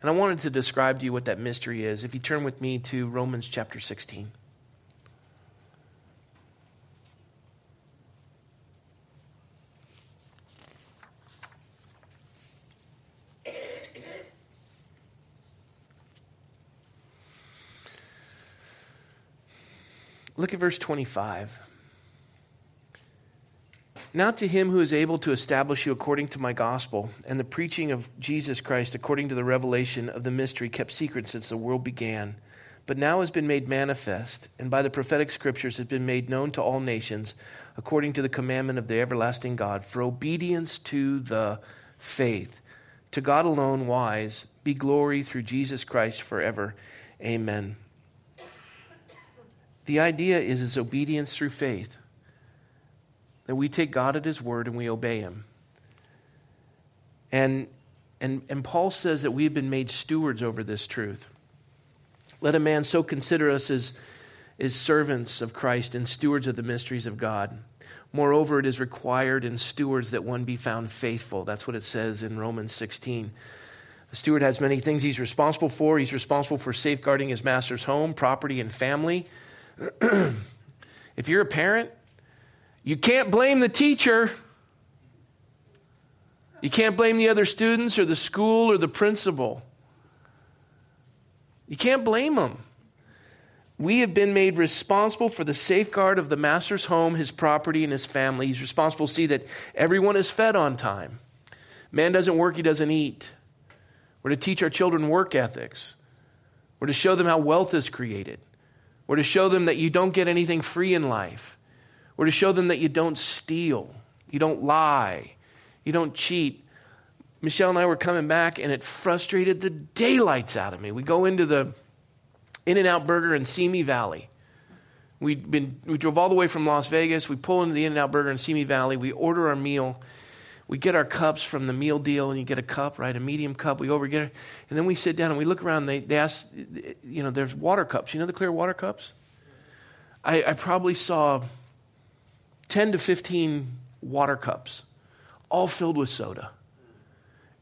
Speaker 1: And I wanted to describe to you what that mystery is. If you turn with me to Romans chapter 16. Look at verse 25. Now to him who is able to establish you according to my gospel and the preaching of Jesus Christ according to the revelation of the mystery kept secret since the world began, but now has been made manifest, and by the prophetic scriptures has been made known to all nations according to the commandment of the everlasting God, for obedience to the faith. To God alone, wise, be glory through Jesus Christ forever. Amen. The idea is, is obedience through faith. That we take God at His word and we obey Him. And, and, and Paul says that we have been made stewards over this truth. Let a man so consider us as, as servants of Christ and stewards of the mysteries of God. Moreover, it is required in stewards that one be found faithful. That's what it says in Romans 16. The steward has many things he's responsible for. He's responsible for safeguarding his master's home, property, and family. if you're a parent, you can't blame the teacher. You can't blame the other students or the school or the principal. You can't blame them. We have been made responsible for the safeguard of the master's home, his property, and his family. He's responsible to see that everyone is fed on time. Man doesn't work, he doesn't eat. We're to teach our children work ethics. We're to show them how wealth is created. We're to show them that you don't get anything free in life. We're to show them that you don't steal, you don't lie, you don't cheat. Michelle and I were coming back, and it frustrated the daylights out of me. We go into the In N Out Burger in Simi Valley. We'd been, we drove all the way from Las Vegas. We pull into the In N Out Burger in Simi Valley. We order our meal we get our cups from the meal deal, and you get a cup, right? A medium cup. We over get it, and then we sit down and we look around. They, they ask, you know, there's water cups. You know the clear water cups? I, I probably saw 10 to 15 water cups, all filled with soda.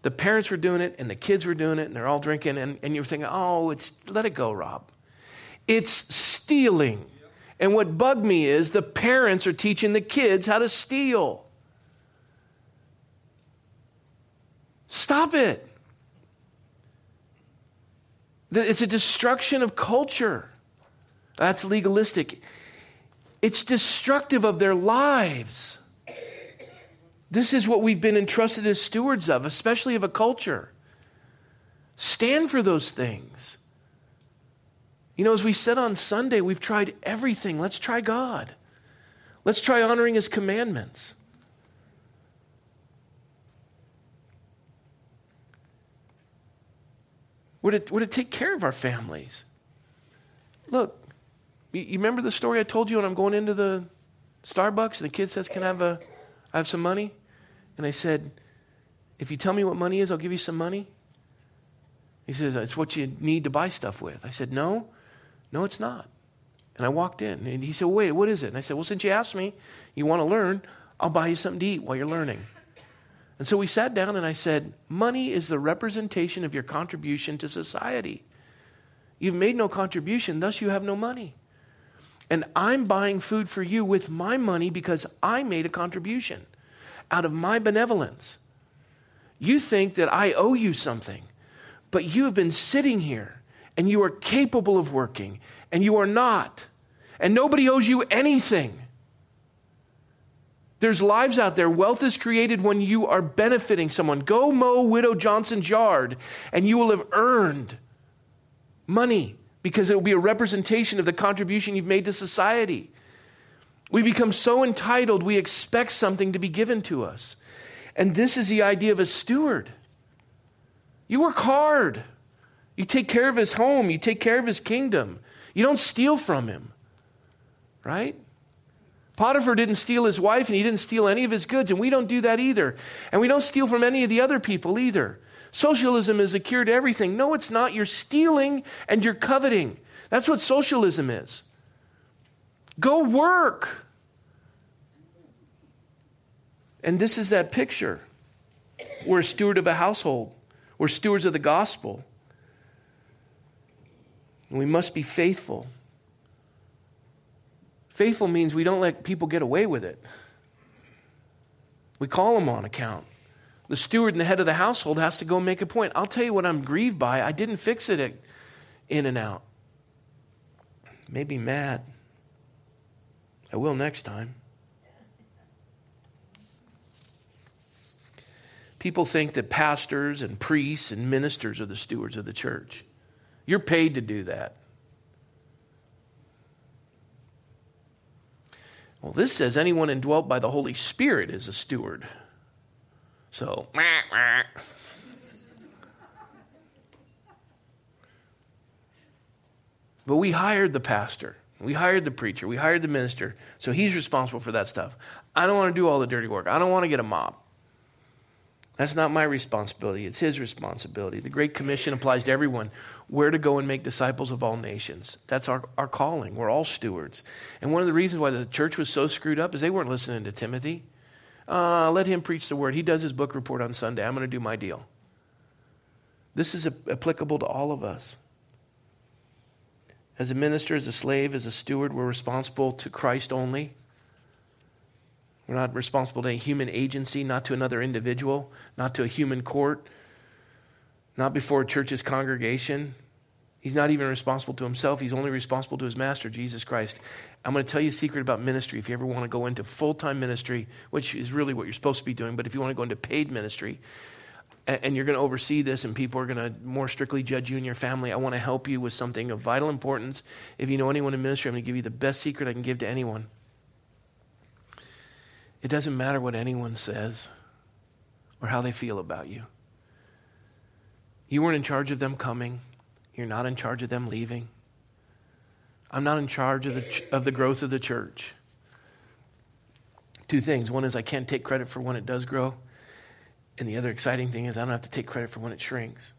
Speaker 1: The parents were doing it, and the kids were doing it, and they're all drinking, and, and you're thinking, oh, it's, let it go, Rob. It's stealing. And what bugged me is the parents are teaching the kids how to steal. Stop it. It's a destruction of culture. That's legalistic. It's destructive of their lives. This is what we've been entrusted as stewards of, especially of a culture. Stand for those things. You know, as we said on Sunday, we've tried everything. Let's try God. Let's try honoring His commandments. We're to, we're to take care of our families. Look, you, you remember the story I told you when I'm going into the Starbucks and the kid says, Can I have, a, I have some money? And I said, If you tell me what money is, I'll give you some money. He says, It's what you need to buy stuff with. I said, No, no, it's not. And I walked in and he said, Wait, what is it? And I said, Well, since you asked me, you want to learn, I'll buy you something to eat while you're learning. And so we sat down and I said, Money is the representation of your contribution to society. You've made no contribution, thus you have no money. And I'm buying food for you with my money because I made a contribution out of my benevolence. You think that I owe you something, but you have been sitting here and you are capable of working and you are not. And nobody owes you anything. There's lives out there. Wealth is created when you are benefiting someone. Go mow Widow Johnson's yard, and you will have earned money because it will be a representation of the contribution you've made to society. We become so entitled, we expect something to be given to us. And this is the idea of a steward. You work hard, you take care of his home, you take care of his kingdom, you don't steal from him, right? Potiphar didn't steal his wife and he didn't steal any of his goods, and we don't do that either. And we don't steal from any of the other people either. Socialism is a cure to everything. No, it's not. You're stealing and you're coveting. That's what socialism is. Go work. And this is that picture. We're a steward of a household, we're stewards of the gospel. And we must be faithful. Faithful means we don't let people get away with it. We call them on account. The steward and the head of the household has to go make a point. I'll tell you what I'm grieved by. I didn't fix it at, in and out. Maybe mad. I will next time. People think that pastors and priests and ministers are the stewards of the church. You're paid to do that. Well, this says anyone indwelt by the Holy Spirit is a steward. So, but we hired the pastor. We hired the preacher. We hired the minister. So he's responsible for that stuff. I don't want to do all the dirty work. I don't want to get a mop. That's not my responsibility, it's his responsibility. The Great Commission applies to everyone where to go and make disciples of all nations. That's our, our calling. We're all stewards. And one of the reasons why the church was so screwed up is they weren't listening to Timothy. Uh, let him preach the word. He does his book report on Sunday. I'm going to do my deal. This is applicable to all of us. As a minister, as a slave, as a steward, we're responsible to Christ only. We're not responsible to a human agency, not to another individual, not to a human court, not before a church's congregation. He's not even responsible to himself. He's only responsible to his master, Jesus Christ. I'm going to tell you a secret about ministry. If you ever want to go into full time ministry, which is really what you're supposed to be doing, but if you want to go into paid ministry, and you're going to oversee this, and people are going to more strictly judge you and your family. I want to help you with something of vital importance. If you know anyone in ministry, I'm going to give you the best secret I can give to anyone. It doesn't matter what anyone says or how they feel about you. You weren't in charge of them coming. You're not in charge of them leaving. I'm not in charge of the, of the growth of the church. Two things. One is I can't take credit for when it does grow. And the other exciting thing is I don't have to take credit for when it shrinks.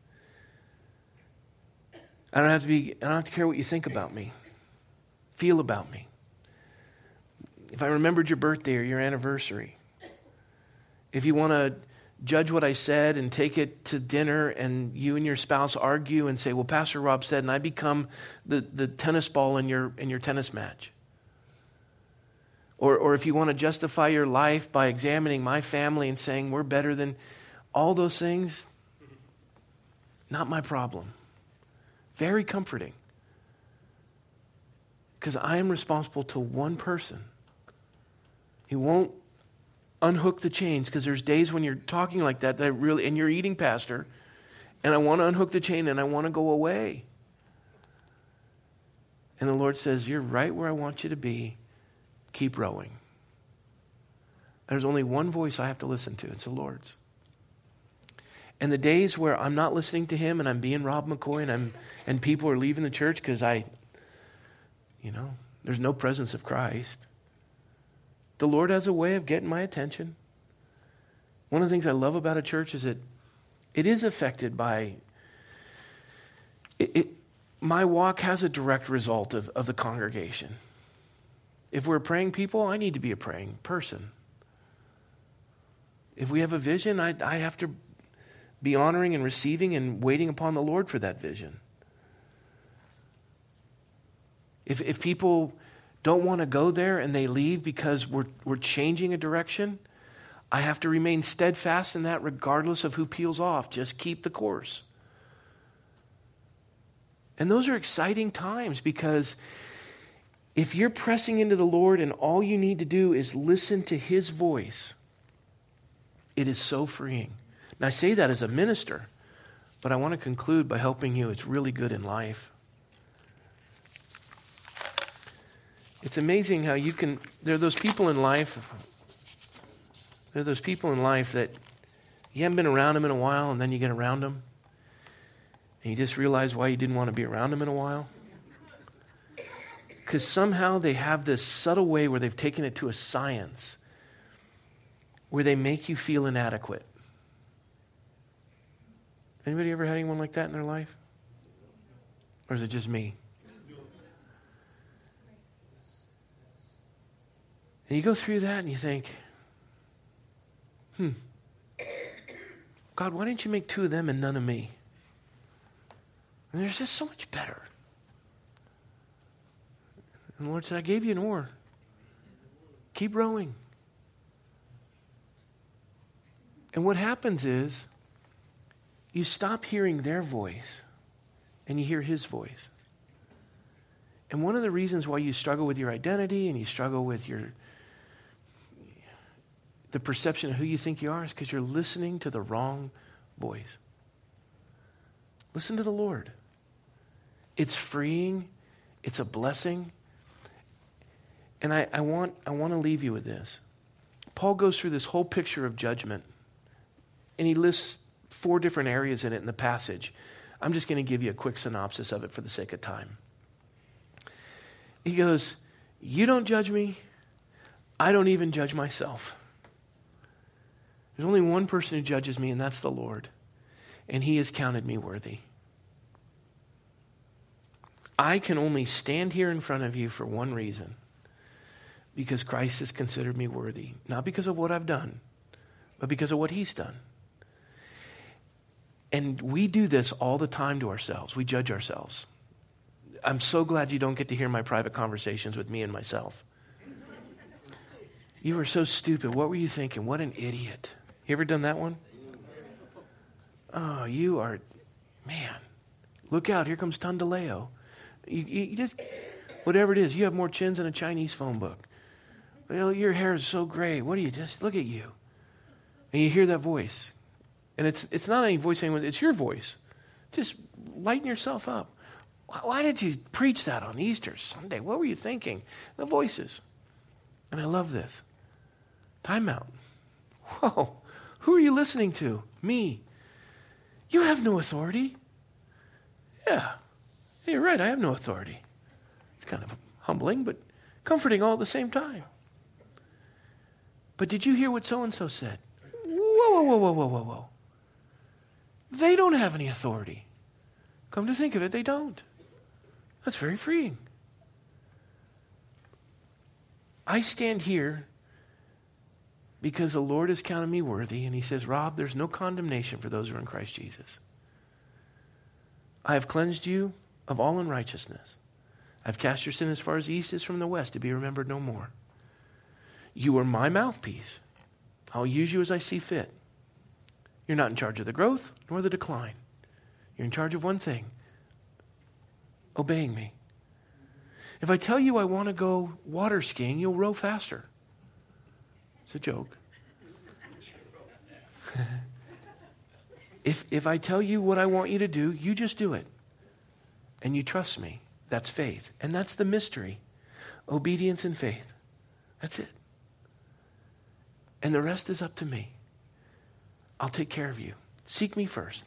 Speaker 1: I don't have to be I don't have to care what you think about me. Feel about me if I remembered your birthday or your anniversary, if you want to judge what I said and take it to dinner and you and your spouse argue and say, well, Pastor Rob said, and I become the, the tennis ball in your, in your tennis match. Or, or if you want to justify your life by examining my family and saying we're better than all those things, not my problem. Very comforting. Because I am responsible to one person he won't unhook the chains because there's days when you're talking like that that really and you're eating pastor and I want to unhook the chain and I want to go away. And the Lord says, You're right where I want you to be. Keep rowing. There's only one voice I have to listen to it's the Lord's. And the days where I'm not listening to him and I'm being Rob McCoy and, I'm, and people are leaving the church because I, you know, there's no presence of Christ. The Lord has a way of getting my attention. One of the things I love about a church is that it is affected by it, it, my walk has a direct result of, of the congregation. If we're praying people, I need to be a praying person. If we have a vision, I, I have to be honoring and receiving and waiting upon the Lord for that vision. If, if people don't want to go there and they leave because we're, we're changing a direction, I have to remain steadfast in that regardless of who peels off. Just keep the course. And those are exciting times because if you're pressing into the Lord and all you need to do is listen to His voice, it is so freeing. And I say that as a minister, but I want to conclude by helping you. It's really good in life. It's amazing how you can, there are those people in life, there are those people in life that you haven't been around them in a while and then you get around them and you just realize why you didn't want to be around them in a while. Because somehow they have this subtle way where they've taken it to a science where they make you feel inadequate. Anybody ever had anyone like that in their life? Or is it just me? And you go through that and you think, hmm, God, why didn't you make two of them and none of me? And there's just so much better. And the Lord said, I gave you an oar. Keep rowing. And what happens is you stop hearing their voice and you hear his voice. And one of the reasons why you struggle with your identity and you struggle with your the perception of who you think you are is because you're listening to the wrong voice. Listen to the Lord. It's freeing, it's a blessing. And I, I, want, I want to leave you with this. Paul goes through this whole picture of judgment, and he lists four different areas in it in the passage. I'm just going to give you a quick synopsis of it for the sake of time. He goes, You don't judge me, I don't even judge myself. There's only one person who judges me, and that's the Lord. And he has counted me worthy. I can only stand here in front of you for one reason because Christ has considered me worthy. Not because of what I've done, but because of what he's done. And we do this all the time to ourselves. We judge ourselves. I'm so glad you don't get to hear my private conversations with me and myself. You were so stupid. What were you thinking? What an idiot. You ever done that one? Oh, you are, man. Look out, here comes Tondaleo. You, you, just, whatever it is, you have more chins than a Chinese phone book. Well, your hair is so gray. What do you just look at you? And you hear that voice. And it's, it's not any voice anyone, it's your voice. Just lighten yourself up. Why did you preach that on Easter Sunday? What were you thinking? The voices. And I love this. Time out. Whoa. Who are you listening to? Me. You have no authority. Yeah. You're right, I have no authority. It's kind of humbling, but comforting all at the same time. But did you hear what so and so said? Whoa, whoa, whoa, whoa, whoa, whoa, whoa. They don't have any authority. Come to think of it, they don't. That's very freeing. I stand here because the Lord has counted me worthy, and He says, Rob, there's no condemnation for those who are in Christ Jesus. I have cleansed you of all unrighteousness. I've cast your sin as far as the east is from the west to be remembered no more. You are my mouthpiece. I'll use you as I see fit. You're not in charge of the growth nor the decline. You're in charge of one thing obeying me. If I tell you I want to go water skiing, you'll row faster. A joke. if, if I tell you what I want you to do, you just do it. And you trust me. That's faith. And that's the mystery obedience and faith. That's it. And the rest is up to me. I'll take care of you. Seek me first.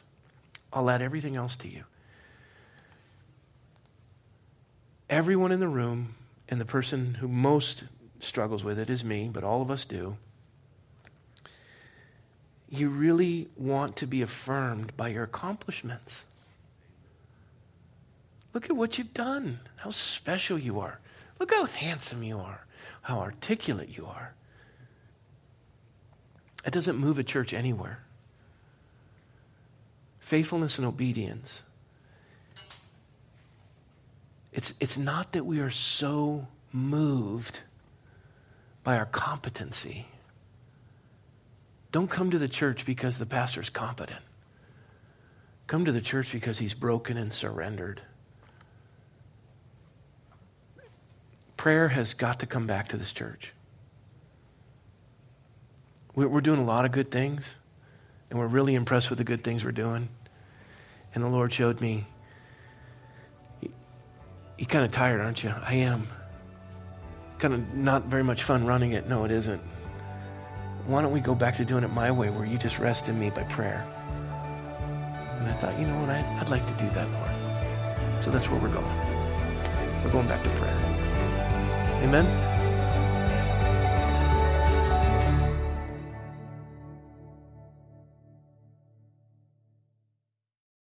Speaker 1: I'll add everything else to you. Everyone in the room, and the person who most struggles with it is me, but all of us do. You really want to be affirmed by your accomplishments. Look at what you've done, how special you are. Look how handsome you are, how articulate you are. It doesn't move a church anywhere. Faithfulness and obedience. It's, it's not that we are so moved by our competency. Don't come to the church because the pastor's competent. Come to the church because he's broken and surrendered. Prayer has got to come back to this church. We're doing a lot of good things, and we're really impressed with the good things we're doing. And the Lord showed me, You're kind of tired, aren't you? I am kind of not very much fun running it. No, it isn't. Why don't we go back to doing it my way where you just rest in me by prayer? And I thought, you know what? I, would like to do that, Lord. So that's where we're going. We're going back to prayer. Amen.